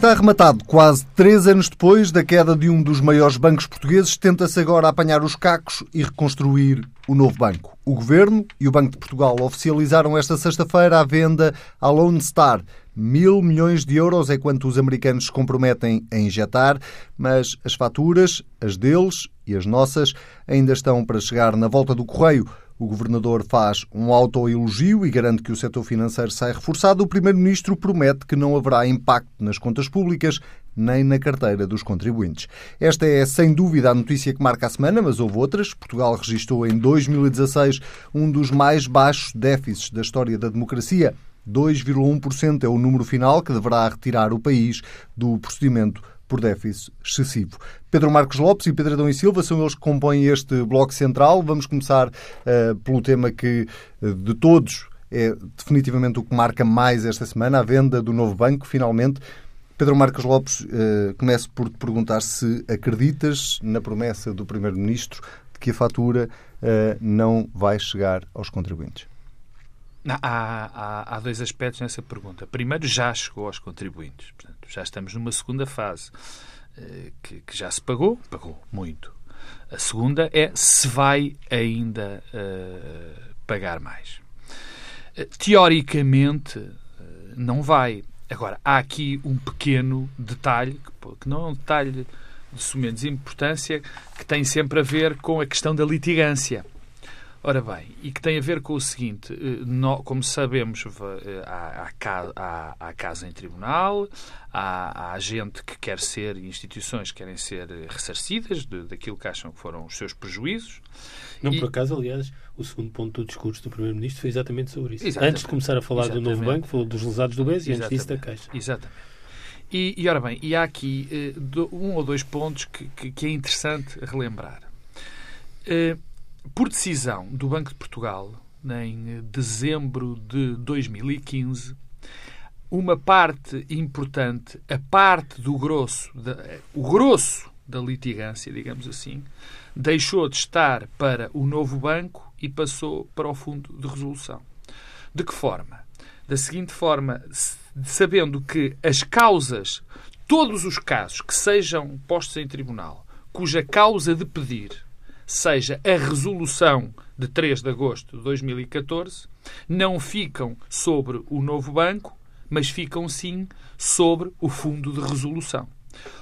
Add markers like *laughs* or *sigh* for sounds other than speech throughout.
Está arrematado. Quase três anos depois da queda de um dos maiores bancos portugueses, tenta-se agora apanhar os cacos e reconstruir o novo banco. O Governo e o Banco de Portugal oficializaram esta sexta-feira a venda à Lone Star. Mil milhões de euros é quanto os americanos se comprometem a injetar, mas as faturas, as deles e as nossas, ainda estão para chegar na volta do correio. O governador faz um autoelogio e garante que o setor financeiro sai reforçado. O primeiro-ministro promete que não haverá impacto nas contas públicas nem na carteira dos contribuintes. Esta é, sem dúvida, a notícia que marca a semana, mas houve outras. Portugal registrou em 2016 um dos mais baixos déficits da história da democracia. 2,1% é o número final que deverá retirar o país do procedimento por déficit excessivo. Pedro Marcos Lopes e Pedro Adão e Silva são eles que compõem este bloco central. Vamos começar uh, pelo tema que, uh, de todos, é definitivamente o que marca mais esta semana, a venda do novo banco, finalmente. Pedro Marcos Lopes, uh, começo por te perguntar se acreditas na promessa do Primeiro-Ministro de que a fatura uh, não vai chegar aos contribuintes. Há, há, há, dois aspectos nessa pergunta. Primeiro, já chegou aos contribuintes. Portanto, já estamos numa segunda fase uh, que, que, já se pagou, pagou muito. A segunda é se vai ainda uh, pagar mais. Uh, teoricamente, não vai. Agora, há aqui um pequeno detalhe, que, que não é um detalhe de sumenos importância, que tem sempre a ver com a questão da litigância. Ora bem, e que tem a ver com o seguinte: eh, como sabemos, eh, há, há, há casa em tribunal, há, há, gente que quer ser, instituições que querem ser eh, ressarcidas de, daquilo que acham que foram os seus prejuízos. Não, e... por acaso, aliás, o segundo ponto do discurso do Primeiro-Ministro foi exatamente sobre isso. Exatamente. Antes de começar a falar exatamente. do novo banco, falou dos lesados do BES e antes disso da Caixa. Exatamente. E, e ora bem, e há aqui um ou dois pontos que, que, que é interessante relembrar. Uh, por decisão do Banco de Portugal, em dezembro de 2015, uma parte importante, a parte do grosso, o grosso da litigância, digamos assim, deixou de estar para o novo banco e passou para o fundo de resolução. De que forma? Da seguinte forma, sabendo que as causas, todos os casos que sejam postos em tribunal, cuja causa de pedir seja a resolução de 3 de agosto de 2014, não ficam sobre o novo banco, mas ficam sim sobre o fundo de resolução.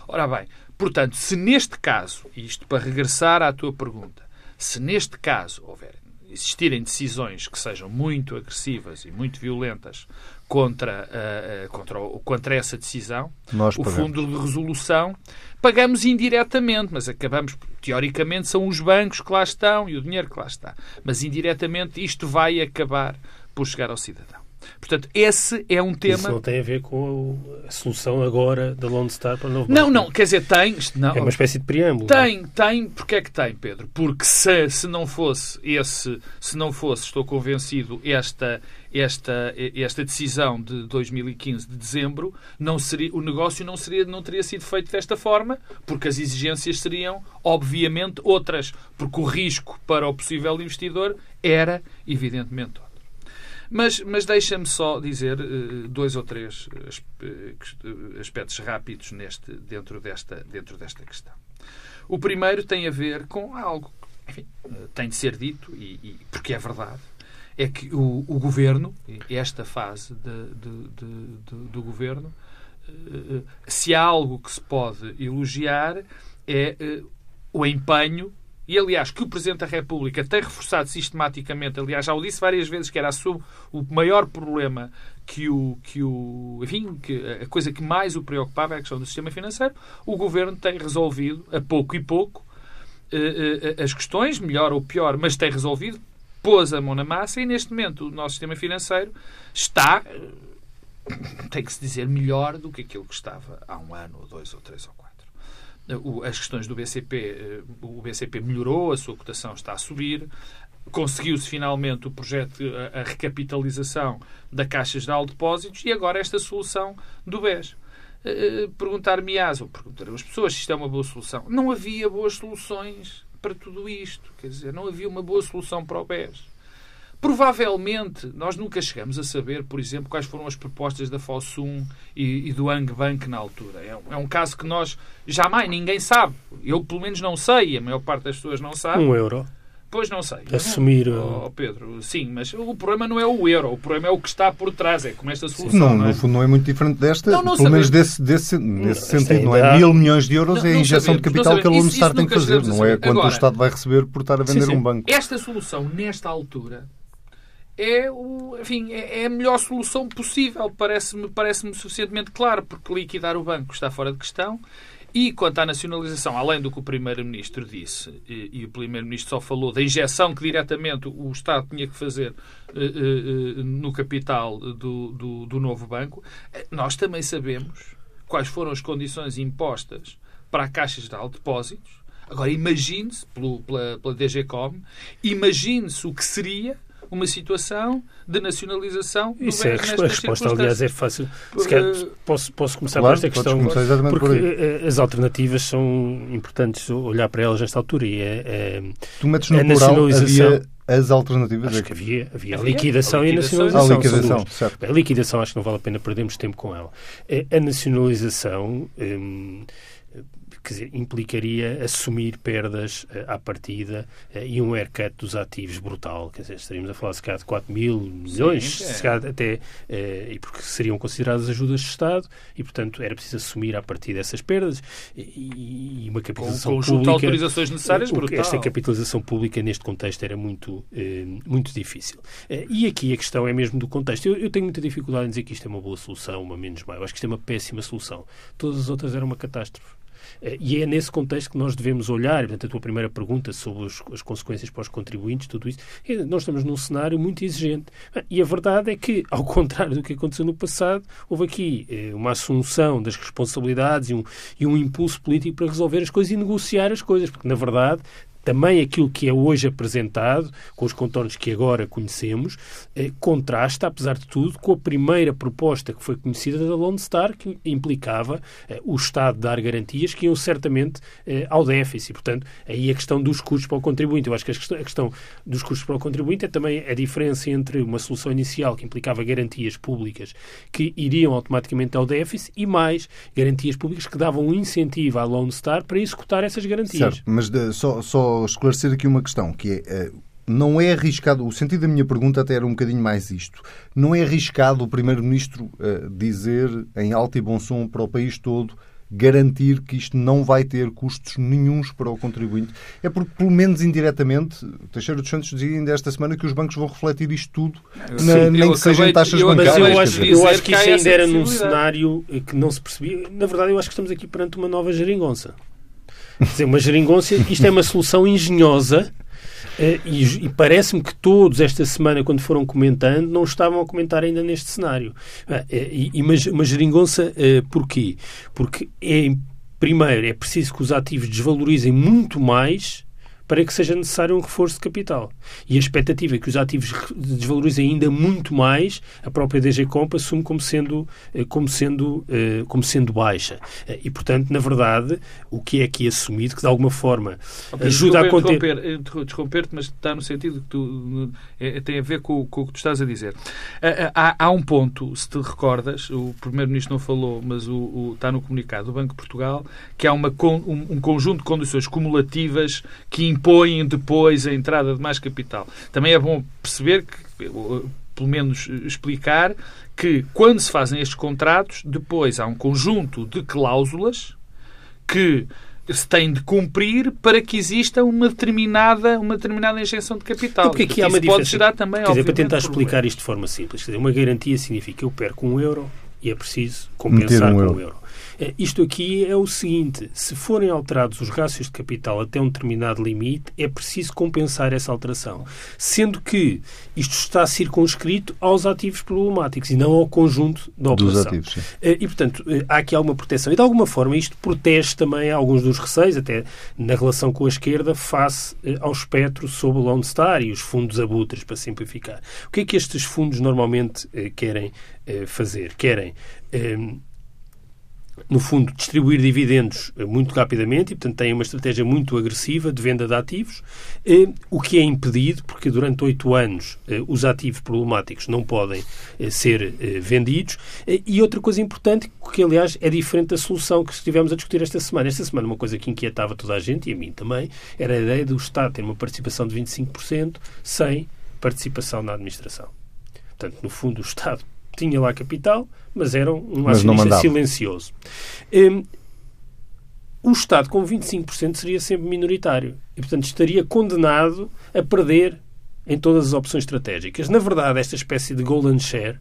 Ora bem, portanto, se neste caso, isto para regressar à tua pergunta, se neste caso houver existirem decisões que sejam muito agressivas e muito violentas contra, uh, contra, contra essa decisão, Nós o Fundo de Resolução pagamos indiretamente, mas acabamos, teoricamente, são os bancos que lá estão e o dinheiro que lá está. Mas indiretamente isto vai acabar por chegar ao cidadão. Portanto, esse é um tema. Isso não tem a ver com a solução agora da Lone Star para o novo Não, não, quer dizer, tem. Não, é uma espécie de preâmbulo. Tem, não? tem. Porquê é que tem, Pedro? Porque se, se não fosse esse, se não fosse, estou convencido, esta, esta, esta decisão de 2015 de dezembro, não seria, o negócio não, seria, não teria sido feito desta forma, porque as exigências seriam, obviamente, outras. Porque o risco para o possível investidor era, evidentemente, outro. Mas, mas deixa-me só dizer uh, dois ou três uh, aspectos rápidos neste, dentro, desta, dentro desta questão. O primeiro tem a ver com algo enfim, uh, tem de ser dito, e, e, porque é verdade, é que o, o governo, esta fase de, de, de, do governo, se há algo que se pode elogiar, é o empenho e aliás que o Presidente da República tem reforçado sistematicamente, aliás já o disse várias vezes que era o maior problema que o que o enfim que a coisa que mais o preocupava é a questão do sistema financeiro, o governo tem resolvido a pouco e pouco eh, eh, as questões, melhor ou pior, mas tem resolvido, pôs a mão na massa e neste momento o nosso sistema financeiro está eh, tem que se dizer melhor do que aquilo que estava há um ano, ou dois, ou três, ou quatro as questões do BCP, eh, o BCP melhorou, a sua cotação está a subir, conseguiu-se finalmente o projeto, a, recapitalização da Caixa Geral de Depósitos e agora esta solução do BES. Eh, eh, perguntar-me-ás, ou perguntar às pessoas se isto é uma boa solução. Não havia boas soluções para tudo isto. Quer dizer, não havia uma boa solução para o BES. Provavelmente, nós nunca chegamos a saber, por exemplo, quais foram as propostas da Fossum e, e do Ang Bank na altura. É, é, um caso que nós jamais, ninguém sabe. Eu, pelo menos, não sei, a maior parte das pessoas não sabe. Um euro. Pois não sei. Assumir. Não, oh, Pedro, sim, mas o problema não é o euro, o problema é o que está por trás, é como esta solução. Não, não é? no fundo não é muito diferente desta, não, não pelo menos desse, desse, nesse sentido. Não é mil milhões de euros, é a injeção sabemos, de capital que a Lone Star tem que fazer, não é quanto Agora, o Estado vai receber por estar a vender sim, sim. um banco. Esta solução, nesta altura, é, o, enfim, é, é a melhor solução possível, parece-me parece suficientemente claro, porque liquidar o banco está fora de questão e quanto à nacionalização, além do que o Primeiro-Ministro disse, e, e o Primeiro-Ministro só falou da injeção que diretamente o Estado tinha que fazer uh, uh, no capital do, do, do novo banco, nós também sabemos quais foram as condições impostas para a Caixa Geral de Depósitos. Agora, imagine-se, pela, pela DGCOM, imagine-se o que seria uma situação de nacionalização. Isso é, a resposta, aliás, é fácil. Se quer, posso, posso começar claro, por esta questão, porque por eh, as alternativas são importantes olhar para elas nesta altura e é, é tu metes no a nacionalização. Havia as alternativas? Acho que havia, havia, havia liquidação, e a nacionalização. A liquidação, certo. A liquidação acho que não vale a pena perdermos tempo com ela. A nacionalização... Hum, quer dizer, implicaria assumir perdas uh, à partida uh, e um haircut dos ativos brutal. Quer dizer, estaríamos a falar se calhar de 4 mil milhões, Sim, é. se calhar até, uh, e porque seriam consideradas ajudas de Estado e, portanto, era preciso assumir à partida essas perdas e, e uma capitalização com, com pública. Com autorizações necessárias, brutal. Esta capitalização pública neste contexto era muito, muito difícil. e aqui a questão é mesmo do contexto. Eu, eu, tenho muita dificuldade em dizer que isto é uma boa solução, uma menos má. Eu acho que isto é uma péssima solução. Todas as outras eram uma catástrofe. Eh, e é nesse contexto que nós devemos olhar, portanto, a tua primeira pergunta sobre as consequências para os contribuintes, tudo isso, nós estamos num cenário muito exigente. E a verdade é que, *laughs* ao contrário do que aconteceu no passado, houve aqui eh, uma assunção das responsabilidades e um, e um impulso político para resolver as coisas e negociar as coisas, porque, na verdade, também aquilo que é hoje apresentado, com os contornos que agora conhecemos, eh, contrasta, apesar de tudo, com a primeira proposta que foi conhecida da Lone Star, que implicava eh, o Estado dar garantias que iam certamente eh, ao déficit. Portanto, aí a questão dos custos para o contribuinte. Eu acho que a questão, a questão dos custos para o contribuinte é também a diferença entre uma solução inicial que implicava garantias públicas que iriam automaticamente ao déficit e mais garantias públicas que davam um incentivo à Lone Star para executar essas garantias. Certo, mas de, só, só esclarecer aqui uma questão, que é eh, não é arriscado, o sentido da minha pergunta até era um bocadinho mais isto. Não é arriscado o Primeiro-Ministro uh, dizer em alto e bom som para o país todo garantir que isto não vai ter custos nenhums para o contribuinte? É porque, pelo menos indiretamente, Teixeira dos Santos dizia ainda esta semana que os bancos vão refletir isto tudo, na, nem que sejam taxas eu, bancárias. Mas eu acho, eu acho que isso ainda era num cenário que não se percebia. Na verdade, eu acho que estamos aqui perante uma nova geringonça dizer, uma geringonça, isto é uma solução engenhosa Uh, e, e parece-me que todos, esta semana, quando foram comentando, não estavam a comentar ainda neste cenário. Uh, e, e uma, uma geringonça, uh, porquê? Porque, é, primeiro, é preciso que os ativos desvalorizem muito mais para que seja necessário um reforço de capital. E a expectativa é que os ativos desvalorizem ainda muito mais, a própria DG Comp assume como sendo, eh, como sendo, eh, como sendo baixa. Eh, e, portanto, na verdade, o que é aqui assumido, que de alguma forma okay, ajuda a conter... Interromper-te, mas está no sentido que tu, tem a ver com, com, o que tu estás a dizer. Há, há um ponto, se te recordas, o Primeiro-Ministro não falou, mas o, o, está no comunicado do Banco de Portugal, que há uma, um, um conjunto de condições cumulativas que impõem depois a entrada de mais capital. Também é bom perceber que, pelo menos explicar, que quando se fazem estes contratos, depois há um conjunto de cláusulas que se tem de cumprir para que exista uma determinada, uma determinada injeção de capital. Porque aqui há uma diferença. Pode gerar também, quer dizer, para tentar explicar isto de forma simples, dizer, uma garantia significa que eu perco um euro e é preciso compensar um com um euro. É, isto aqui é o seguinte: se forem alterados os rácios de capital até um determinado limite, é preciso compensar essa alteração. Sendo que isto está circunscrito aos ativos problemáticos e não ao conjunto da operação. Dos ativos, sim. É, e, portanto, é, há aqui alguma proteção. E, de alguma forma, isto protege também alguns dos receios, até na relação com a esquerda, face ao espectro sobre o Lone Star e os fundos abutres, para simplificar. O que é que estes fundos normalmente querem fazer? Querem no fundo, distribuir dividendos eh, muito rapidamente e, portanto, têm uma estratégia muito agressiva de venda de ativos, eh, o que é impedido, porque durante oito anos eh, os ativos problemáticos não podem ser vendidos. E outra coisa importante, que aliás é diferente da solução que estivemos a discutir esta semana. Esta semana, uma coisa que inquietava toda a gente, e a mim também, era a ideia do Estado ter uma participação de 25% sem participação na administração. Portanto, no fundo, o Estado tinha lá capital, mas era um mas acionista silencioso. Um, o Estado com 25% seria sempre minoritário e, portanto, estaria condenado a perder em todas as opções estratégicas. Na verdade, esta espécie de golden share,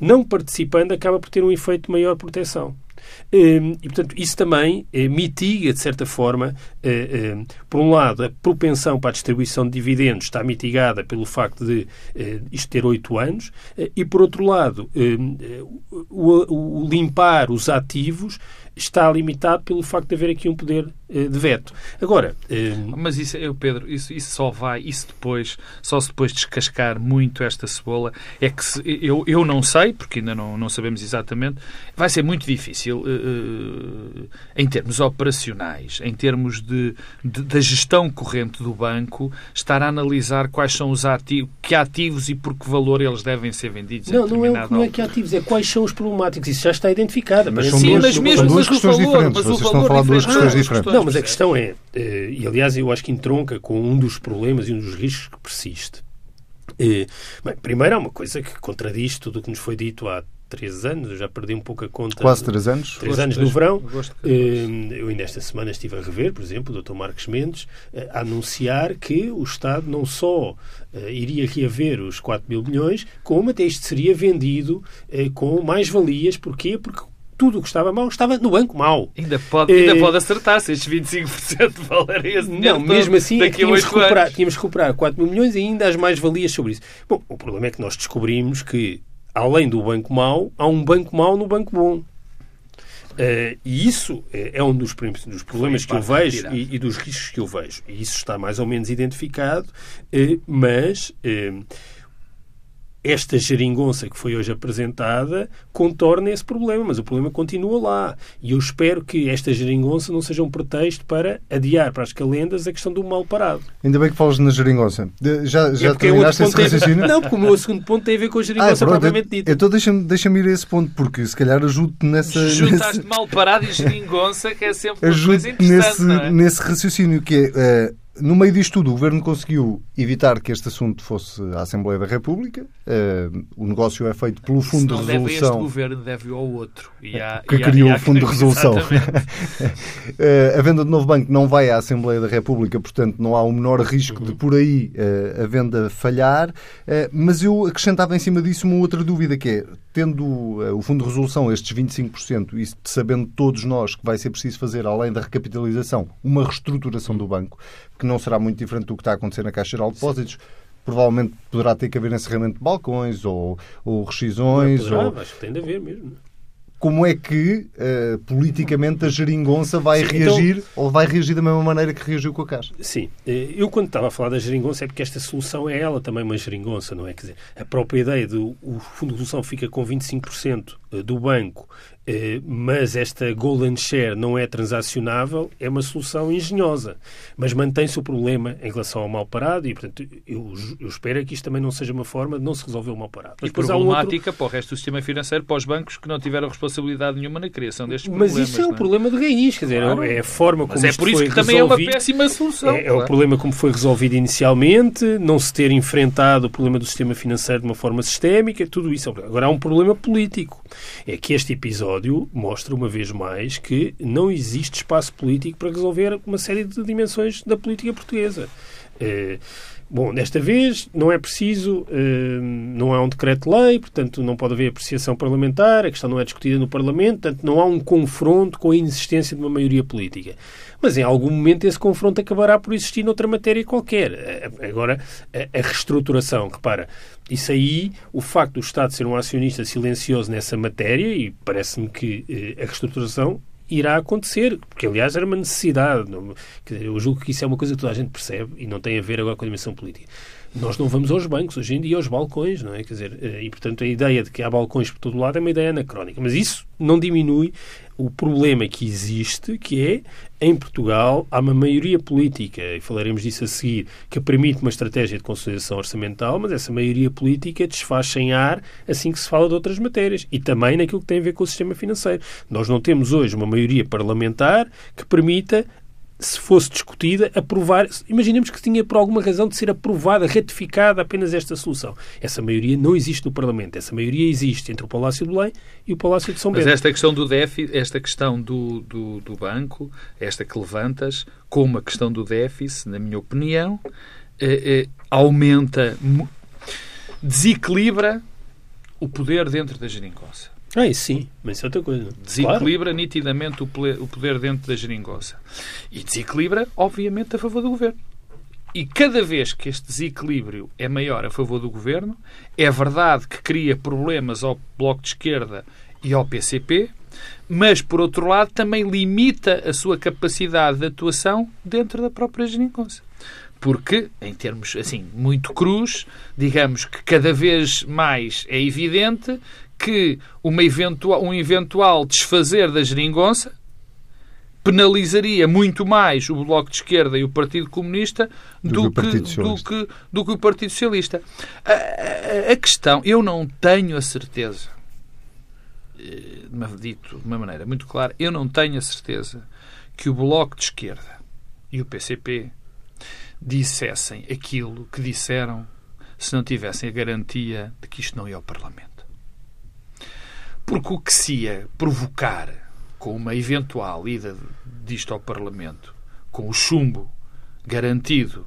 não participando, acaba por ter um efeito de maior proteção. Hum, e, portanto, isso também eh, mitiga, de certa forma, eh, eh, por um lado, a propensão para a distribuição de dividendos está mitigada pelo facto de isto ter oito anos, e, por outro lado, hum, o limpar os ativos está limitado pelo facto de haver aqui um poder eh, de veto. Agora, eh, mas isso, eu Pedro, isso, isso só vai, isso depois, só se depois descascar muito esta cebola, é que se, eu, eu não sei, porque ainda não, não sabemos exatamente, vai ser muito difícil uh, em termos operacionais, em termos de, de, da gestão corrente do banco, estar a analisar quais são os ativos, que ativos e por que valor eles devem ser vendidos. Não, não é, não é que ativos, é quais são os problemáticos, isso já está identificado. Mas, sim, mas mesmo duas questões valor, diferentes. Vocês estão a falar de duas questões diferentes. Não, mas a questão é, eh, e aliás eu acho que entronca com um dos problemas e um dos riscos que persiste. Eh, bem, primeiro há uma coisa que contradiz tudo o que nos foi dito há três anos, eu já perdi um pouco a conta. Quase três anos? Três anos no verão. Eh, eu ainda esta semana estive a rever, por exemplo, o Dr. Marcos Mendes, a anunciar que o Estado não só iria reaver os 4 mil milhões, como até isto seria vendido com mais valias. Porquê? Porque tudo o que estava mal estava no banco mal. Ainda pode, ainda eh, pode acertar se estes 25% *laughs* valerem esse Não, mesmo assim tínhamos, que recuperar, tínhamos que recuperar 4 mil milhões e ainda as mais-valias sobre isso. Bom, o problema é que nós descobrimos que, além do banco mau, há um banco mau no banco bom. Uh, e isso é, é um dos, dos problemas que eu vejo e, e, dos riscos que eu vejo. E isso está mais ou menos identificado, uh, mas uh, esta geringonça que foi hoje apresentada contorna esse problema, mas o problema continua lá. E eu espero que esta geringonça não seja um pretexto para adiar para as calendas a questão do mal parado. Ainda bem que falas na geringonça. Já, já é terminaste esse raciocínio? Não, porque o meu segundo ponto tem a ver com a geringonça ah, propriamente dita. Então deixa-me deixa ir a esse ponto, porque se calhar ajudo-te nessa... Juntaste nesse... mal parado e geringonça, que é sempre uma coisa interessante, nesse, é? nesse raciocínio que é... Uh, no meio disto tudo, o Governo conseguiu evitar que este assunto fosse à Assembleia da República. Uh, o negócio é feito pelo Fundo de Resolução. Deve este Governo, deve ao outro. E há, que e criou há, o Fundo de Resolução. uh, *laughs* a venda de novo banco não vai à Assembleia da República, portanto não há o menor risco uhum. de por aí uh, a venda falhar. mas eu acrescentava em cima disso uma outra dúvida que é, tendo o Fundo de Resolução estes 25% e sabendo todos nós que vai ser preciso fazer, além da recapitalização, uma reestruturação do banco, que não será muito diferente do que está a acontecer na Caixa Geral de Depósitos. Provavelmente poderá ter que haver encerramento de balcões ou, ou rescisões. Poderá, ou... acho que tem de haver mesmo. Como é que uh, politicamente a geringonça vai Sim, então- reagir então... ou vai reagir da mesma maneira que reagiu com a Caixa? Sim. Eh, eu, quando estava a falar da geringonça, é porque esta solução é ela também uma geringonça, não é? Quer dizer, a própria ideia do o Fundo de Resolução fica com 25% eh, do banco mas esta golden share não é transacionável, é uma solução engenhosa. Mas mantém-se o problema em relação ao mal parado e, portanto, eu, eu espero que isto também não seja uma forma de não se resolver o mal parado. E problemática outro... para o resto do sistema financeiro, para os bancos que não tiveram responsabilidade nenhuma na criação destes mas problemas. Mas isso é um é? problema de raiz, quer dizer, claro. é a forma como mas é por isso que também resolvido. é uma péssima solução. É, é o problema como foi resolvido inicialmente, não se ter enfrentado o problema do sistema financeiro de uma forma sistémica, tudo isso. É Agora há um problema político. É que este episódio mostra mostra uma vez mais que não existe espaço político para resolver uma série de dimensões da política portuguesa. Bom, desta vez não é preciso, eh, não há um decreto-lei, portanto não pode haver apreciação parlamentar, a questão não é discutida no Parlamento, portanto não há um confronto com a inexistência de uma maioria política. Mas em algum momento esse confronto acabará por existir noutra matéria qualquer. Agora, a reestruturação, repara, isso aí, o facto do Estado ser um acionista silencioso nessa matéria, e parece-me que eh, a reestruturação irá acontecer, porque aliás era uma necessidade. Não, dizer, eu julgo que isso é uma coisa que toda a gente percebe e não tem a ver agora com a dimensão política. Nós não vamos aos bancos hoje em dia, aos balcões, não é? Quer dizer, eh, e portanto a ideia de que há balcões por todo lado é uma ideia anacrónica. Mas isso não diminui o problema que existe, que é, em Portugal, há uma maioria política, e falaremos disso a seguir, que permite uma estratégia de consolidação orçamental, mas essa maioria política desfaz em ar assim que se fala de outras matérias e também naquilo que tem a ver com o sistema financeiro. Nós não temos hoje uma maioria parlamentar que permita se fosse discutida, aprovar. Imaginemos que tinha por alguma razão de ser aprovada, ratificada apenas esta solução. Essa maioria não existe no Parlamento. Essa maioria existe entre o Palácio de Belém e o Palácio de São Bento. Mas esta questão do déficit, esta questão do, do, do banco, esta que levantas, como a questão do déficit, na minha opinião, eh, eh, aumenta, desequilibra o poder dentro da geringonça. Ah, isso sim, mas isso é outra coisa. Desequilibra claro. nitidamente o poder dentro da geringonça. E desequilibra, obviamente, a favor do governo. E cada vez que este desequilíbrio é maior a favor do governo, é verdade que cria problemas ao Bloco de Esquerda e ao PCP, mas, por outro lado, também limita a sua capacidade de atuação dentro da própria geringonça. Porque, em termos assim muito crus, digamos que cada vez mais é evidente que uma eventual, um eventual desfazer da geringonça penalizaria muito mais o Bloco de Esquerda e o Partido Comunista do, do, que, do, que, do que, o Partido Socialista. A, a, a, questão, eu não tenho a certeza, eh, dito de uma maneira muito clara, eu não tenho a certeza que o Bloco de Esquerda e o PCP dissessem aquilo que disseram se não tivessem a garantia de que isto não ia ao Parlamento. Porque o que se ia provocar com uma eventual ida disto ao Parlamento, com o chumbo garantido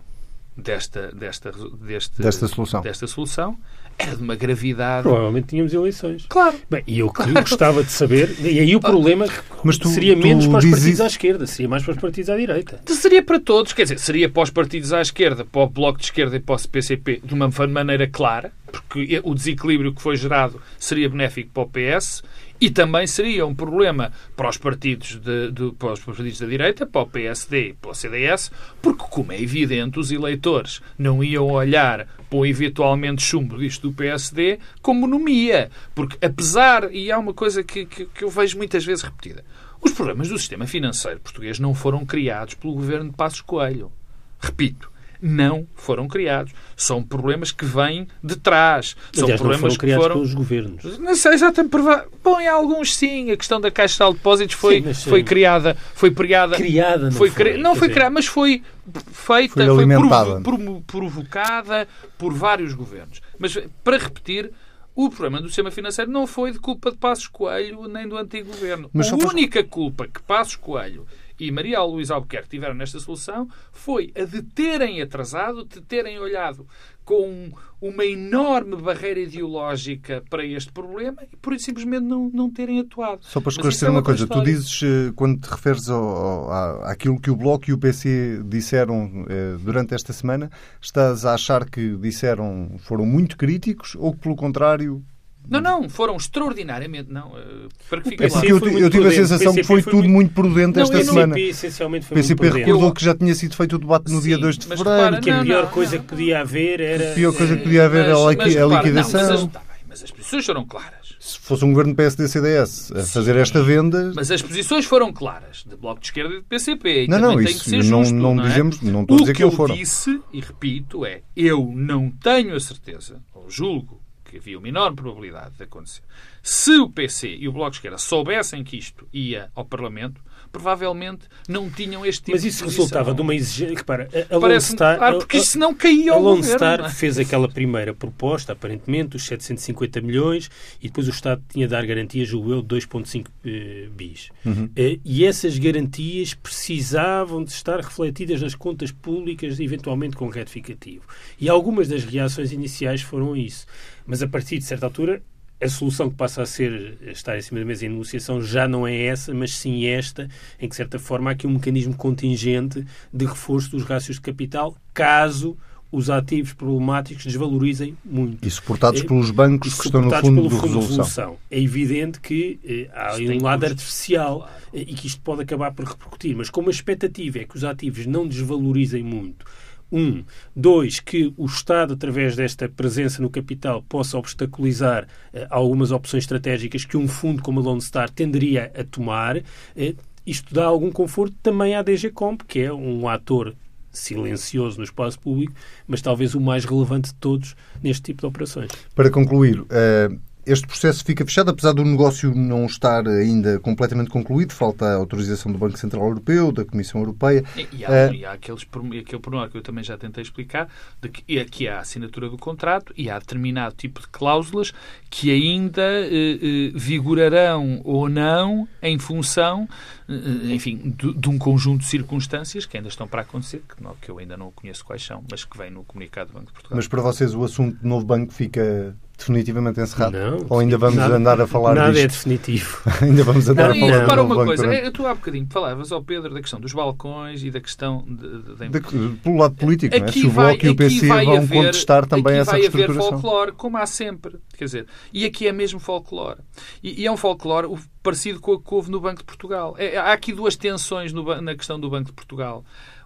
desta, desta, deste, desta, solução. desta solução era de uma gravidade. Provavelmente tínhamos eleições. Claro. Bem, e eu claro. gostava de saber, e aí o problema Mas tu, seria menos para os partidos isso? à esquerda, seria mais para os partidos à direita. Seria para todos, quer dizer, seria para os partidos à esquerda, para o Bloco de Esquerda e para o PCP de uma maneira clara, porque o desequilíbrio que foi gerado seria benéfico para o PS e também seria um problema para os partidos, de, de, para os partidos da direita, para o PSD e para o CDS, porque, como é evidente, os eleitores não iam olhar para o eventualmente chumbo disto do PSD como nomia. Porque, apesar, e há uma coisa que, que, que eu vejo muitas vezes repetida, os problemas do sistema financeiro português não foram criados pelo governo de Passos Coelho. Repito, não foram criados. São problemas que vêm de trás. São Aliás, problemas não foram criados que foram... pelos governos. Não sei exatamente. Bom, em alguns sim. A questão da Caixa de Depósitos foi, sim, foi criada. Foi criada. Criada, não foi. foi não foi criada, mas foi feita, foi, alimentada. foi provocada por vários governos. Mas, para repetir, o problema do sistema financeiro não foi de culpa de Passos Coelho nem do antigo governo. Mas a única culpa que Passos Coelho e Maria Luísa Albuquerque tiveram nesta solução foi a de terem atrasado, de terem olhado com uma enorme barreira ideológica para este problema e por isso simplesmente não, não terem atuado. Só para esclarecer é uma coisa, história. tu dizes, eh, quando te referes ao, ao, àquilo que o Bloco e o PC disseram eh, durante esta semana, estás a achar que disseram foram muito críticos ou que, pelo contrário, não, não, foram extraordinariamente. Não, eh, para que fique Eu, eu tive a sensação que foi, tudo muito prudente esta semana. O PCP essencialmente foi PCP muito recordou que já tinha sido feito o debate no Sim, dia 2 de fevereiro. que a pior coisa que podia haver era. A pior coisa que podia haver era a liquidação. Mas as posições foram claras. Se fosse um governo PSD-CDS a fazer esta venda. Mas as posições foram claras, de Bloco de Esquerda e de PCP. E não, não, isso não, justo, não, não é? dizemos, não estou a dizer que, que eu foram. O que eu disse, e repito, é eu não tenho a certeza, ou julgo, que havia uma enorme probabilidade de acontecer. Se o PC e o Bloco de Esquerda soubessem que isto ia ao Parlamento, provavelmente não tinham este tipo Mas isso de resultava de uma exigência. Repara, a Lone Star. Claro, porque isso não caía ao A Lone governo, Star é? fez aquela primeira proposta, aparentemente, os 750 milhões, e depois o Estado tinha de dar garantias, julgo eu, de 2,5 eh, bis. Uhum. Eh, e essas garantias precisavam de estar refletidas nas contas públicas, eventualmente com retificativo. E algumas das reações iniciais foram isso. Mas a partir de certa altura a solução que passa a ser estar em cima da mesa em negociação já não é essa, mas sim esta, em que, de certa forma, há aqui um mecanismo contingente de reforço dos rácios de capital, caso os ativos problemáticos desvalorizem muito. E suportados é, pelos bancos que estão no fundo, pelo fundo de resolução. resolução. É evidente que eh, há aí um lado artificial claro. eh, e que isto pode acabar por repercutir, mas como a expectativa é que os ativos não desvalorizem muito, Um. Dois, que o Estado, através desta presença no capital, possa obstaculizar eh, algumas opções estratégicas que um fundo como a Lone Star tenderia a tomar. Eh, isto dá algum conforto também à DG Comp, que é um ator silencioso no espaço público, mas talvez o mais relevante de todos neste tipo de operações. Para concluir, uh, este processo fica fechado, apesar do negócio não estar ainda completamente concluído, falta a autorização do Banco Central Europeu, da Comissão Europeia. E, e, há, uh, e há aqueles, aquele pormenor que eu também já tentei explicar, de que aqui há a assinatura do contrato e há determinado tipo de cláusulas que ainda eh, eh, vigorarão ou não em função, eh, enfim, de, de, um conjunto de circunstâncias que ainda estão para acontecer, que, não, que eu ainda não conheço quais são, mas que vem no comunicado do Banco de Portugal. Mas para vocês o assunto do novo banco fica definitivamente encerrado? Não. Ou ainda vamos nada, andar a falar nada disto? é definitivo. *laughs* ainda vamos andar não, a falar repara uma coisa, durante... tu há bocadinho falavas ao Pedro da questão dos balcões e da questão de, de, de... pelo lado político, não é? se o Bloco e o PC vão haver, contestar também essa reestruturação. vai haver folclore, como há sempre. Quer dizer, e aqui é mesmo folclore. E, e é um folclore parecido com o que houve no Banco de Portugal. É, há aqui duas tensões no, na questão do Banco de Portugal.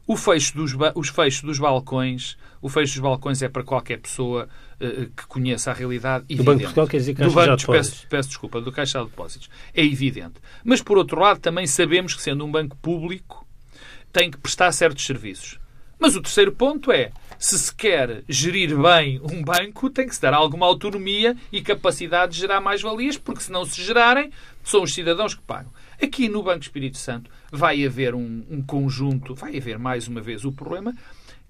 O fecho dos, os fechos dos balcões, o fecho dos balcões é para qualquer pessoa uh, que conheça a realidade. Do Banco de Portugal quer dizer Caixa do banco, de peço, peço desculpa, do Caixa de Depósitos. É evidente. Mas, por outro lado, também sabemos que, sendo um banco público, tem que prestar certos serviços. Mas o terceiro ponto é, se se quer gerir bem um banco, tem que se dar alguma autonomia e capacidade de gerar mais-valias, porque se não se gerarem, são os cidadãos que pagam. Aqui no Banco Espírito Santo vai haver um, um conjunto, vai haver mais uma vez o problema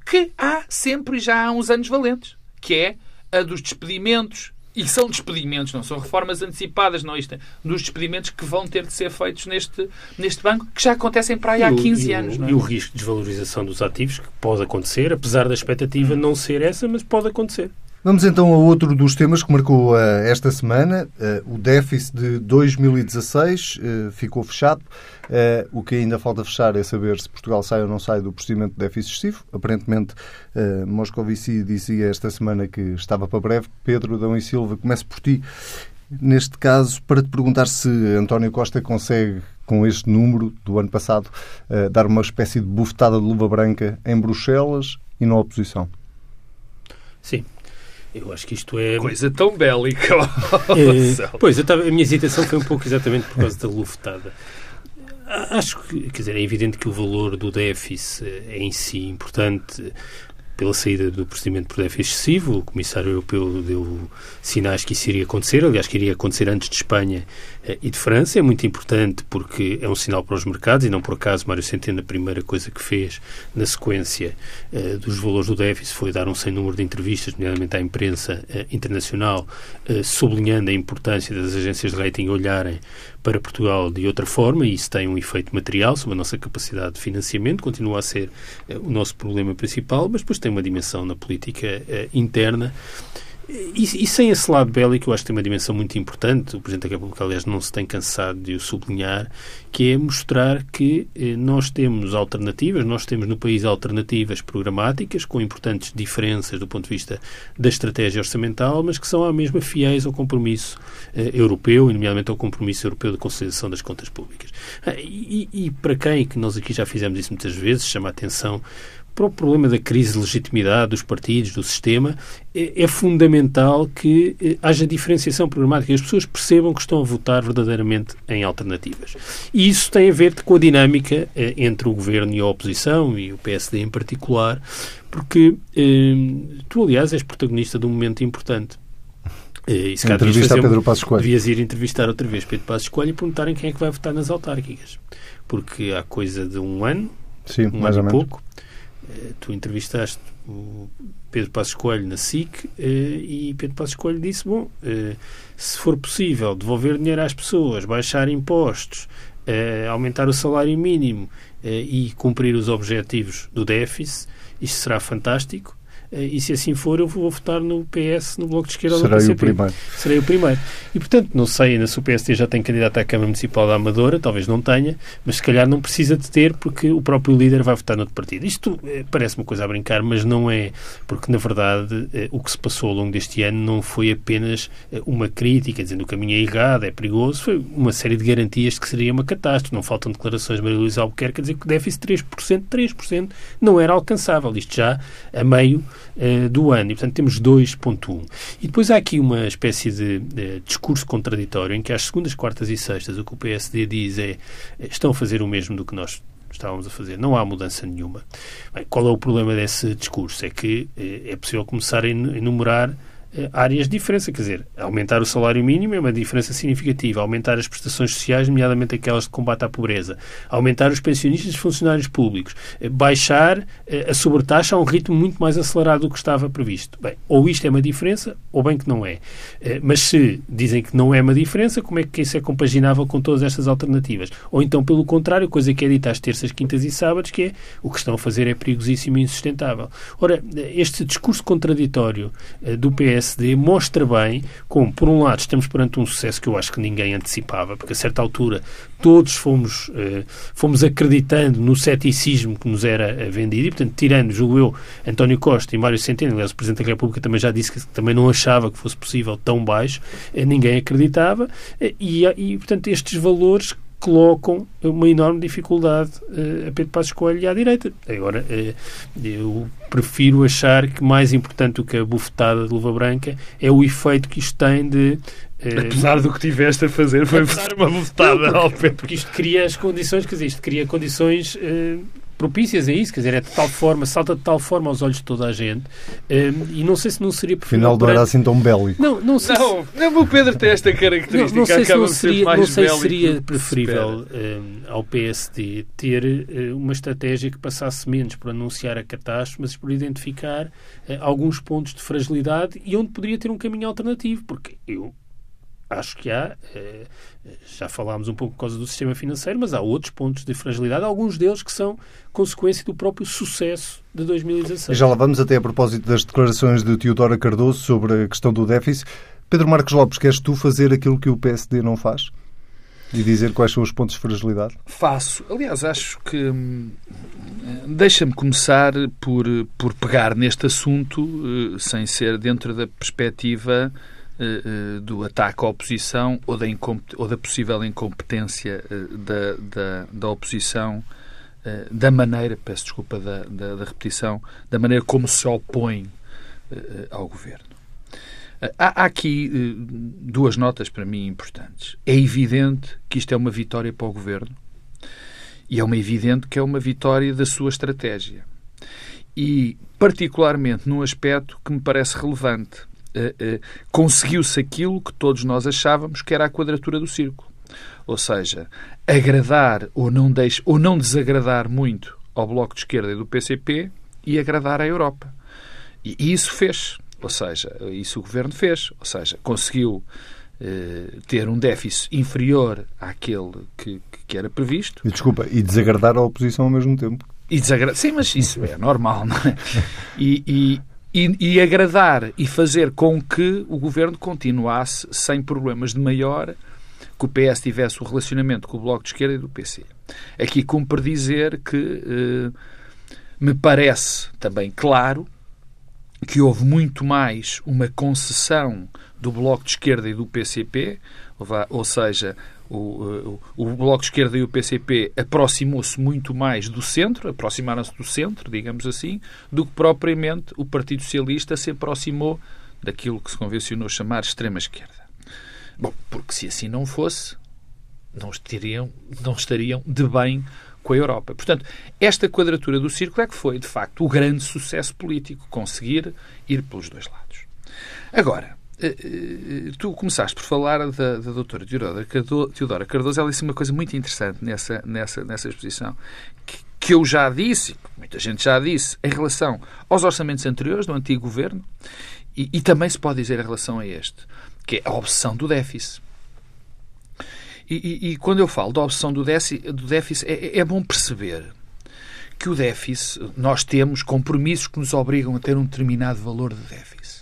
que há sempre e já há uns anos valentes, que é a dos despedimentos e são despedimentos, não são reformas antecipadas, não isto, dos despedimentos que vão ter de ser feitos neste, neste banco, que já acontecem para aí há 15 e anos. O, é? E o risco de desvalorização dos ativos, que pode acontecer, apesar da expectativa hum. não ser essa, mas pode acontecer. Vamos então a outro dos temas que marcou uh, esta semana. Uh, o déficit de 2016 uh, eh, ficou fechado. o que ainda falta fechar é saber se Portugal sai ou não sai do procedimento de déficit excessivo. Aparentemente, Moscovici dizia esta semana que estava para breve. Pedro Dão e Silva, começo por ti. Neste caso, para te perguntar se António Costa consegue, com este número do ano passado, dar uma espécie de bufetada de luva branca em Bruxelas e na oposição. Sim, eu acho que isto é. Coisa tão bélica. *laughs* é, pois, tava, a minha hesitação foi um pouco exatamente por causa da luftada. Acho que, quer dizer, é evidente que o valor do déficit é em si importante pela saída do procedimento por déficit excessivo. O Comissário Europeu deu sinais que isso iria acontecer, aliás, que iria acontecer antes de Espanha e de França. É muito importante porque é um sinal para os mercados e não por acaso Mário Centeno a primeira coisa que fez na sequência uh, dos valores do déficit foi dar um sem número de entrevistas, nomeadamente à imprensa uh, internacional, uh, sublinhando a importância das agências de rating olharem para Portugal de outra forma e isso tem um efeito material sobre a nossa capacidade de financiamento, continua a ser o nosso problema principal, mas depois tem uma dimensão na política interna e, e, sem esse lado bélico, eu acho que tem uma dimensão muito importante. O Presidente da República, aliás, não se tem cansado de o sublinhar, que é mostrar que eh, nós temos alternativas, nós temos no país alternativas programáticas, com importantes diferenças do ponto de vista da estratégia orçamental, mas que são à mesma fiéis ao compromisso eh, europeu, e nomeadamente ao compromisso europeu de consolidação das contas públicas. Ah, e, e, para quem, que nós aqui já fizemos isso muitas vezes, chama a atenção para o problema da crise de legitimidade dos partidos, do sistema, é, é fundamental que eh, haja diferenciação programática, e as pessoas percebam que estão a votar verdadeiramente em alternativas. E isso tem a ver com a dinâmica eh, entre o governo e a oposição, e o PSD em particular, porque eh, tu, aliás, és protagonista de um momento importante. E se entrevista a Pedro Passos Coelho. Devias ir entrevistar outra vez Pedro Passos Coelho e perguntarem quem é que vai votar nas autárquicas. Porque há coisa de um ano, Sim, um mais ano ou e pouco, eh, tu entrevistaste o Pedro Passos Coelho na SIC eh, e Pedro Passos Coelho disse, bom, eh, se for possível devolver dinheiro às pessoas, baixar impostos, aumentar o salário mínimo e cumprir os objetivos do déficit, isto será fantástico. E se assim for, eu vou votar no PS, no Bloco de Esquerda Serei ou no PCP. o primeiro. Serei o primeiro. E, portanto, não sei ainda se o PSD já tem candidato à Câmara Municipal da Amadora, talvez não tenha, mas se calhar não precisa de ter porque o próprio líder vai votar noutro partido. Isto eh, parece uma coisa a brincar, mas não é, porque na verdade eh, o que se passou ao longo deste ano não foi apenas eh, uma crítica, dizendo que o caminho é errado, é perigoso, foi uma série de garantias de que seria uma catástrofe. Não faltam declarações de Maria Luísa Albuquerque a dizer que o déficit 3%, 3% não era alcançável. Isto já a meio uh, do ano. E, portanto, temos 2,1%. E depois há aqui uma espécie de, de discurso contraditório em que às segundas, quartas e sextas o que o PSD diz é estão a fazer o mesmo do que nós estávamos a fazer. Não há mudança nenhuma. Bem, qual é o problema desse discurso? É que eh, é possível começar a enumerar eh, áreas de diferença. Quer dizer, aumentar o salário mínimo é uma diferença significativa. Aumentar as prestações sociais, nomeadamente aquelas de combate à pobreza. Aumentar os pensionistas e funcionários públicos. Eh, baixar eh, a sobretaxa a um ritmo muito mais acelerado do que estava previsto. Bem, ou isto é uma diferença, ou bem que não é. Mas se dizem que não é uma diferença, como é que isso é compaginável com todas estas alternativas? Ou então, pelo contrário, coisa que é dita às terças, quintas e sábados, que é o que estão a fazer é perigosíssimo e insustentável. Ora, este discurso contraditório do PS PSD mostra bem como, por um lado, estamos perante um sucesso que eu acho que ninguém antecipava, porque a certa altura todos fomos, eh, fomos acreditando no ceticismo que nos era eh, vendido. E, portanto, tirando, julgo eu, António Costa e Mário Centeno, aliás, o Presidente da República também já disse que também não achava que fosse possível tão baixo, eh, ninguém acreditava e, e, portanto, estes valores colocam uma enorme dificuldade uh, a Pedro Passos Coelho e à direita. Agora, uh, eu prefiro achar que mais importante do que a bufetada de luva branca é o efeito que isto tem de uh, Apesar do que tiveste a fazer, foi apesar, uma bufetada ao Pedro. Porque isto cria as condições, quer dizer, isto cria condições propícias a isso, quer dizer, é de tal forma, salta de tal forma aos olhos de toda a gente, um, e não sei se não seria preferível... Afinal, não era assim tão bélico. Não, não sei não, se... não, o Pedro tem esta característica, não, não sei se não seria, não sei se seria preferível um, ao PSD ter uh, uma estratégia que passasse menos por anunciar a catástrofe, mas por identificar uh, alguns pontos de fragilidade e onde poderia ter um caminho alternativo, porque eu acho que há, eh, já falámos um pouco por causa do sistema financeiro, mas há outros pontos de fragilidade, alguns deles que são consequência do próprio sucesso de 2016. Já lá vamos até a propósito das declarações de Teodora Cardoso sobre a questão do déficit. Pedro Marcos Lopes, queres tu fazer aquilo que o PSD não faz? E dizer quais são os pontos de fragilidade? Faço. Aliás, acho que. Hum, deixa-me começar por, por pegar neste assunto, eh, sem ser dentro da perspectiva do ataque à oposição ou da, ou da possível incompetência eh, da, da, da, oposição, da maneira, peço desculpa da, da, da, repetição, da maneira como se opõe ao governo. Há, há aqui duas notas para mim importantes. É evidente que isto é uma vitória para o governo e é uma evidente que é uma vitória da sua estratégia. E, particularmente, num aspecto que me parece relevante, uh, uh, conseguiu-se aquilo que todos nós achávamos que era a quadratura do círculo. Ou seja, agradar ou não, deixe, ou não desagradar muito ao Bloco de Esquerda e do PCP e agradar à Europa. E, e isso fez. Ou seja, isso o Governo fez. Ou seja, conseguiu uh, ter um déficit inferior àquele que, que era previsto. E, desculpa, e desagradar a oposição ao mesmo tempo. E desagradar. Sim, mas isso é normal, não é? *laughs* E, e, e, e, agradar e fazer com que o governo continuasse sem problemas de maior que o PS tivesse o relacionamento com o Bloco de Esquerda e do PC. Aqui cumpre dizer que eh, me parece também claro que houve muito mais uma concessão do Bloco de Esquerda e do PCP, ou seja, o, o, o, Bloco de Esquerda e o PCP aproximou-se muito mais do centro, aproximaram-se do centro, digamos assim, do que propriamente o Partido Socialista se aproximou daquilo que se convencionou chamar extrema-esquerda. Bom, porque se assim não fosse, não estariam, não estariam de bem com a Europa. Portanto, esta quadratura do círculo é que foi, de facto, o grande sucesso político, conseguir ir pelos dois lados. Agora, eh, eh, tu começaste por falar da, da doutora Teodora Cardoso, Teodora Cardoso. Ela disse uma coisa muito interessante nessa, nessa, nessa exposição, que, que eu já disse, muita gente já disse, em relação aos orçamentos anteriores do antigo governo, e, e também se pode dizer em relação a este, que é a obsessão do déficit. E, e, e quando eu falo da obsessão do déficit, do déficit é, é bom perceber que o déficit, nós temos compromissos que nos obrigam a ter um determinado valor de déficit.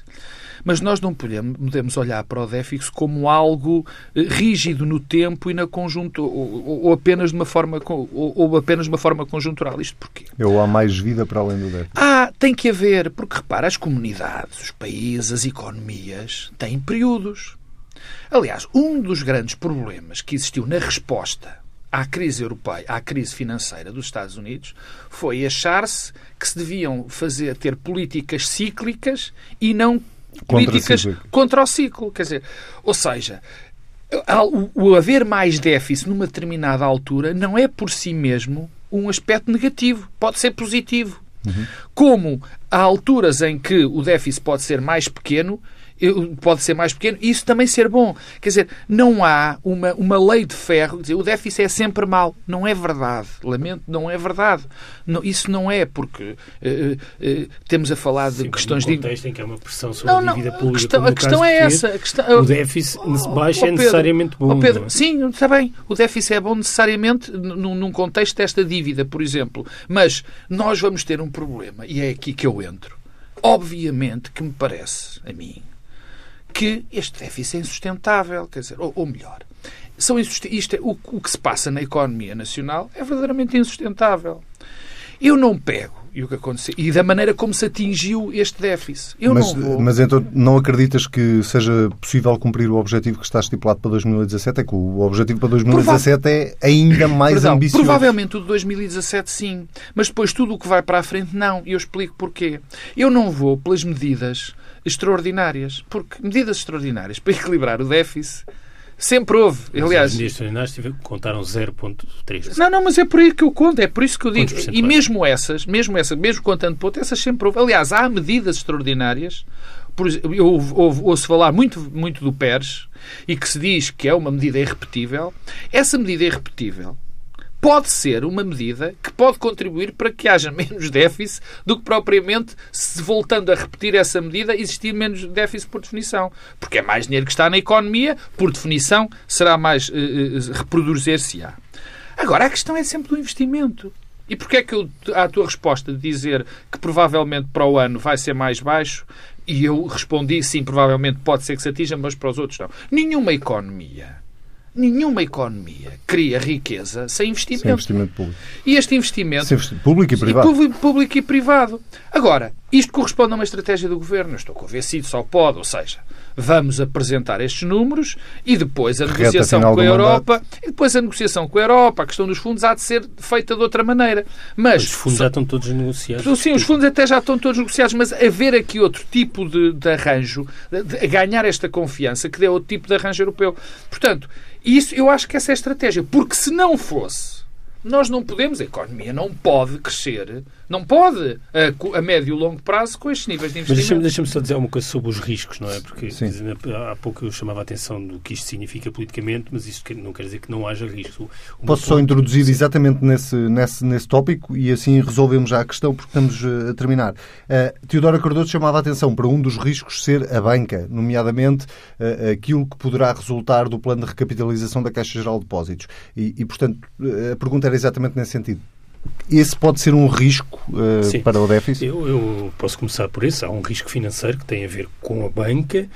Mas nós não podemos, olhar para o déficit como algo eh, rígido no tempo e na conjuntura, ou, ou, apenas de uma forma ou, ou, apenas de uma forma conjuntural. Isto porquê? Ou há mais vida para além do déficit? Ah, tem que haver, porque repara, as comunidades, os países, as economias têm períodos. Aliás, um dos grandes problemas que existiu na resposta à crise europeia, à crise financeira dos Estados Unidos, foi achar-se que se deviam fazer ter políticas cíclicas e não políticas contra o ciclo. Quer dizer, ou seja, o haver mais déficit numa determinada altura não é por si mesmo um aspecto negativo, pode ser positivo. Uhum. Como há alturas em que o déficit pode ser mais pequeno pode ser mais pequeno e isso também ser bom. Quer dizer, não há uma, uma lei de ferro, dizer, o déficit é sempre mau. Não é verdade. Lamento, não é verdade. Não, isso não é porque uh, uh, temos a falar de Sim, questões de... contexto em que há uma pressão sobre não, a dívida não, pública. A questão, a questão é essa. A questão, o déficit oh, baixo oh, é necessariamente bom. Oh, Pedro, é? sim, está bem. O déficit é bom necessariamente num, num contexto desta dívida, por exemplo. Mas nós vamos ter um problema, e é aqui que eu entro. Obviamente que me parece, a mim, que este déficit é insustentável, quer dizer, ou, ou melhor, são isto é, o, o que se passa na economia nacional é verdadeiramente insustentável. Eu não pego e o que aconteceu e da maneira como se atingiu este déficit. Eu mas, não vou... mas então não acreditas que seja possível cumprir o objetivo que está estipulado para 2017? É que o objetivo para 2017 Prova... é ainda mais Perdão, ambicioso. Provavelmente o de 2017 sim, mas depois tudo o que vai para a frente não. E eu explico porquê. Eu não vou pelas medidas extraordinárias. Porque medidas extraordinárias para equilibrar o déficit sempre houve. Aliás, as medidas extraordinárias contaram 0,3. Não, não, mas é por aí que eu conto, é por isso que eu digo. E mesmo essas, mesmo essas, mesmo contando ponto, essas sempre houve. Aliás, há medidas extraordinárias. Por, eu ouço, falar muito, muito do PERS e que se diz que é uma medida irrepetível. Essa medida irrepetível pode ser uma medida que pode contribuir para que haja menos déficit do que propriamente se voltando a repetir essa medida existir menos déficit por definição. Porque é mais dinheiro que está na economia, por definição, será mais uh, reproduzir-se-á. Agora, a questão é sempre do investimento. E porquê é que eu, a tua resposta de dizer que provavelmente para o ano vai ser mais baixo, e eu respondi sim, provavelmente pode ser que se atinja, mas para os outros não. Nenhuma economia nenhuma economia cria riqueza sem investimento. Sem investimento público. E este investimento... Sem público e privado. E público e privado. Agora, isto corresponde a uma estratégia do governo. Eu estou convencido, só pode. Ou seja, vamos apresentar estes números e depois a negociação com a Europa mandato. e depois a negociação com a Europa, a questão dos fundos há de ser feita de outra maneira. Mas, os fundos já estão todos negociados. Sim, os fundos até já estão todos negociados, mas haver aqui outro tipo de, de arranjo, de, de ganhar esta confiança que dê outro tipo de arranjo europeu. Portanto, isso eu acho que essa é a estratégia, porque se não fosse nós não podemos, a economia não pode crescer, não pode a, a médio e longo prazo com estes níveis de investimento. Mas deixa-me deixa só dizer uma coisa sobre os riscos, não é? Porque há pouco eu chamava a atenção do que isto significa politicamente, mas isto não quer dizer que não haja risco. Posso só introduzir exatamente nesse, nesse, nesse tópico e assim resolvemos já a questão porque estamos eh, a terminar. Uh, Teodora Cardoso chamava a atenção para um dos riscos ser a banca, nomeadamente uh, aquilo que poderá resultar do plano de recapitalização da Caixa Geral de Depósitos. E, e portanto, a pergunta era exatamente nesse sentido. Esse pode ser um risco uh, para o déficit? Eu, eu, posso começar por isso. Há um risco financeiro que tem a ver com a banca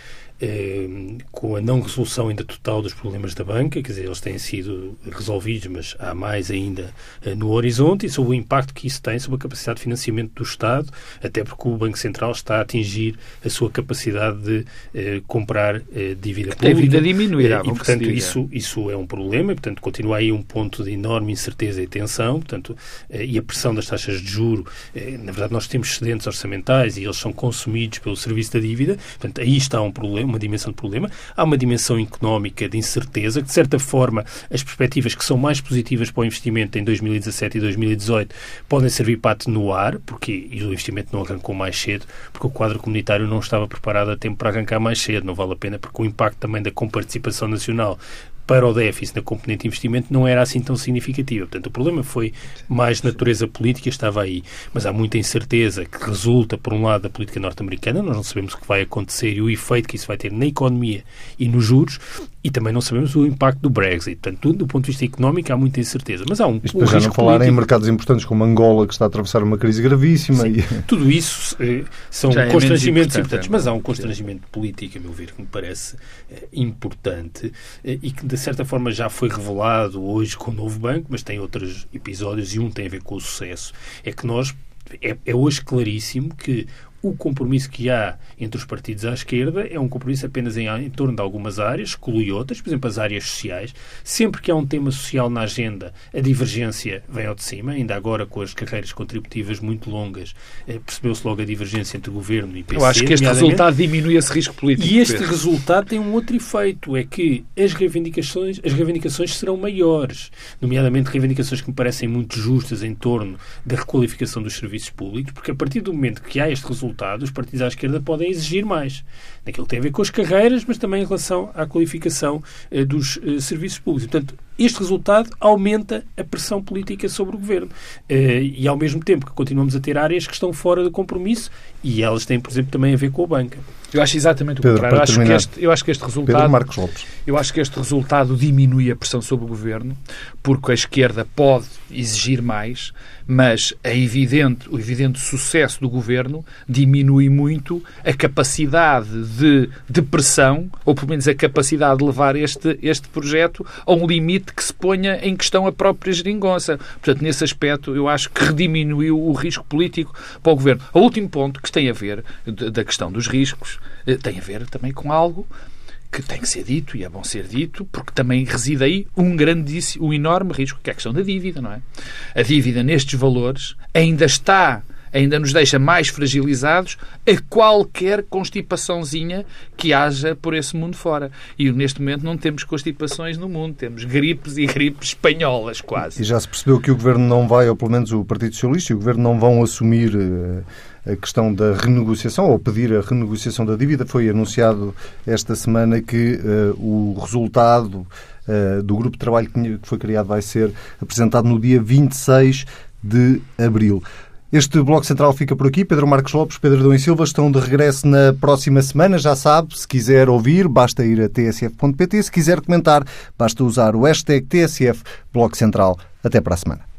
eh, com a não resolução ainda total dos problemas da banca, quer dizer, eles têm sido resolvidos, mas há mais ainda eh, no horizonte, e sobre o impacto que isso tem sobre a capacidade de financiamento do Estado, até porque o Banco Central está a atingir a sua capacidade de eh, comprar dívida pública. A vida diminuirá, e, portanto, isso, isso é um problema, e, portanto, continua aí um ponto de enorme incerteza e tensão, portanto, e a pressão das taxas de juro, na verdade, nós temos excedentes orçamentais e eles são consumidos pelo serviço da dívida, portanto, aí está um problema, uma dimensão de problema, há uma dimensão económica de incerteza, que de certa forma as perspectivas que são mais positivas para o investimento em 2017 e 2018 podem servir para atenuar, porque o investimento não arrancou mais cedo, porque o quadro comunitário não estava preparado a tempo para arrancar mais cedo, não vale a pena, porque o impacto também da comparticipação nacional para o déficit na componente de investimento não era assim tão significativa. Portanto, o problema foi mais natureza política, estava aí. Mas há muita incerteza que resulta, por um lado, da política norte-americana, nós não sabemos o que vai acontecer e o efeito que isso vai ter na economia e nos juros, e também não sabemos o impacto do Brexit. Portanto, tudo, do ponto de vista económico há muita incerteza. Mas há um, Isto um já risco não falar político. em mercados importantes como Angola, que está a atravessar uma crise gravíssima. Sim, E... Tudo isso eh, são Já é constrangimentos importantes, é, mas há um é? constrangimento político, a meu ver, que me parece eh, importante eh, e que, de certa forma, já foi revelado hoje com o novo banco, mas tem outros episódios e um tem a ver com o sucesso. É que nós. É, é hoje claríssimo que o compromisso que há entre os partidos à esquerda é um compromisso apenas em, em, torno de algumas áreas, exclui outras, por exemplo, as áreas sociais. Sempre que há um tema social na agenda, a divergência vem ao de cima. Ainda agora, com as carreiras contributivas muito longas, eh, percebeu-se logo a divergência entre o governo e PC. Eu acho que este resultado diminui esse risco político. E este Pedro. resultado tem um outro efeito, é que as reivindicações, as reivindicações serão maiores, nomeadamente reivindicações que me parecem muito justas em torno da requalificação dos serviços públicos, porque a partir do momento que há este resultado, os partidos à esquerda podem exigir mais. Naquilo que tem a ver com as carreiras, mas também em relação à qualificação eh, dos eh, serviços públicos. Portanto, este resultado aumenta a pressão política sobre o governo. Eh, e ao mesmo tempo que continuamos a ter áreas que estão fora do compromisso e elas têm, por exemplo, também a ver com a banca. Eu acho exatamente o Pedro, contrário. Eu acho, que este, eu acho que este Pedro resultado Marcos Lopes. Eu acho que este resultado diminui a pressão sobre o governo, porque a esquerda pode exigir mais, mas a evidente, o evidente sucesso do governo diminui muito a capacidade de, de pressão, ou pelo menos a capacidade de levar este, este projeto a um limite que se ponha em questão a própria geringonça. Portanto, nesse aspecto, eu acho que rediminuiu o risco político para o governo. O último ponto que tem a ver, da questão dos riscos, eh, tem a ver também com algo que tem que ser dito, e é bom ser dito, porque também reside aí um grandíssimo, um enorme risco, que é a questão da dívida, não é? A dívida nestes valores ainda está, ainda nos deixa mais fragilizados a qualquer constipaçãozinha que haja por esse mundo fora. E neste momento não temos constipações no mundo, temos gripes e gripes espanholas E quase. já se percebeu que o Governo não vai, ou pelo menos o Partido Socialista e o Governo não vão assumir eh, a questão da renegociação ou pedir a renegociação da dívida. Foi anunciado esta semana que eh, o resultado eh, do grupo de trabalho que foi criado vai ser apresentado no dia 26 de abril. Este Bloco Central fica por aqui. Pedro Marcos Lopes, Pedro Adão e Silva estão de regresso na próxima semana. Já sabe, se quiser ouvir, basta ir a tsf.pt. Se quiser comentar, basta usar o hashtag TSF Bloco Central. Até para a semana.